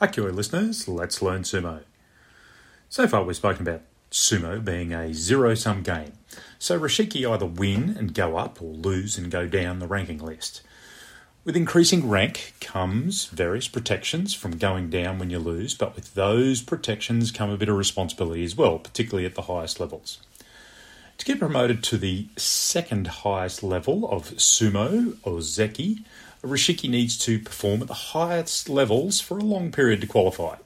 Hakuoi listeners, let's learn sumo. So far we've spoken about sumo being a zero sum game, so Rikishi either win and go up or lose and go down the ranking list. With increasing rank comes various protections from going down when you lose, but with those protections come a bit of responsibility as well, particularly at the highest levels. To get promoted to the second highest level of sumo, or ozeki, Rikishi needs to perform at the highest levels for a long period to qualify.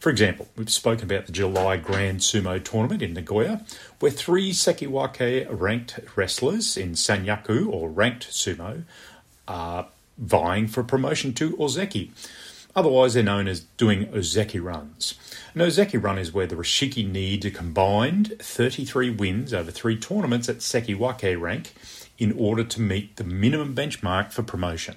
For example, we've spoken about the July Grand Sumo Tournament in Nagoya, where three Sekiwake ranked wrestlers in Sanyaku or ranked sumo are vying for promotion to Ozeki. Otherwise, they're known as doing Ozeki runs. An Ozeki run is where the Rikishi need a combined 33 wins over three tournaments at Sekiwake rank in order to meet the minimum benchmark for promotion.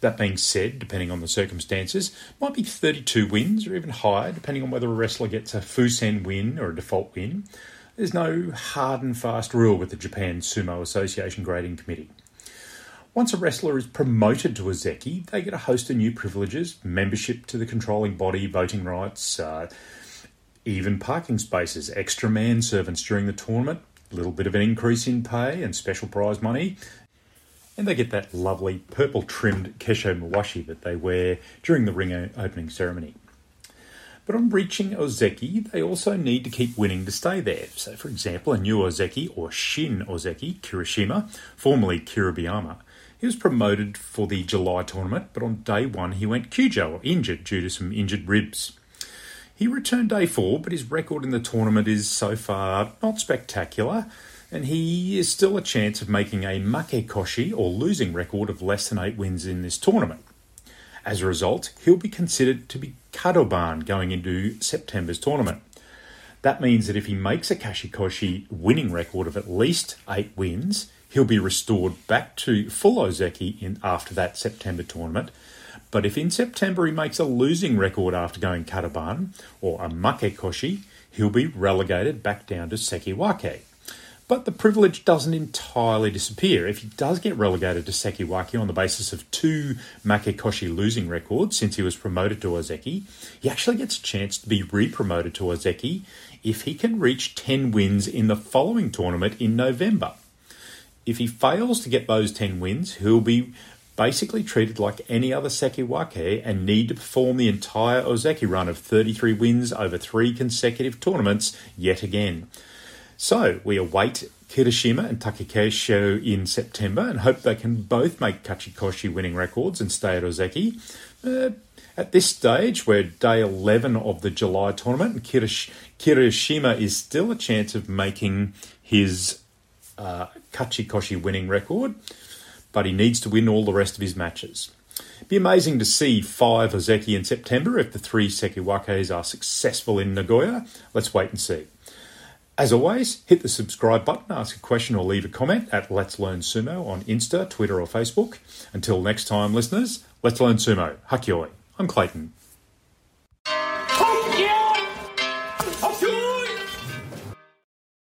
That being said, depending on the circumstances, might be 32 wins or even higher, depending on whether a wrestler gets a Fusen win or a default win. There's no hard and fast rule with the Japan Sumo Association Grading Committee. Once a wrestler is promoted to Ozeki, they get a host of new privileges membership to the controlling body, voting rights, uh, even parking spaces, extra manservants during the tournament, a little bit of an increase in pay and special prize money, and they get that lovely purple trimmed kesho mawashi that they wear during the ring opening ceremony. But on reaching Ozeki, they also need to keep winning to stay there. So, for example, a new Ozeki, or Shin Ozeki, Kirishima, formerly Kiribayama, he was promoted for the July tournament, but on day one he went or injured, due to some injured ribs. He returned day four, but his record in the tournament is so far not spectacular, and he is still a chance of making a makekoshi or losing record of less than eight wins in this tournament. As a result, he'll be considered to be kadoban going into September's tournament. That means that if he makes a kachikoshi winning record of at least eight wins, he'll be restored back to full Ozeki in after that September tournament. But if in September he makes a losing record after going Kadoban or a makekoshi, he'll be relegated back down to sekiwake. But the privilege doesn't entirely disappear. If he does get relegated to Sekiwake on the basis of two Makekoshi losing records since he was promoted to Ozeki, he actually gets a chance to be re-promoted to Ozeki if he can reach 10 wins in the following tournament in November. If he fails to get those 10 wins, he'll be basically treated like any other Sekiwake and need to perform the entire Ozeki run of 33 wins over three consecutive tournaments yet again. So we await Kirishima and Takakeisho in September and hope they can both make Kachikoshi winning records and stay at Ozeki. Uh, at this stage, we're day 11 of the July tournament, and Kirish- Kirishima is still a chance of making his uh, Kachikoshi winning record, but he needs to win all the rest of his matches. It'd be amazing to see five Ozeki in September if the three Sekiwakes are successful in Nagoya. Let's wait and see. As always, hit the subscribe button, ask a question, or leave a comment at Let's Learn Sumo on Insta, Twitter, or Facebook. Until next time, listeners, let's learn sumo. Hakioi. I'm Clayton.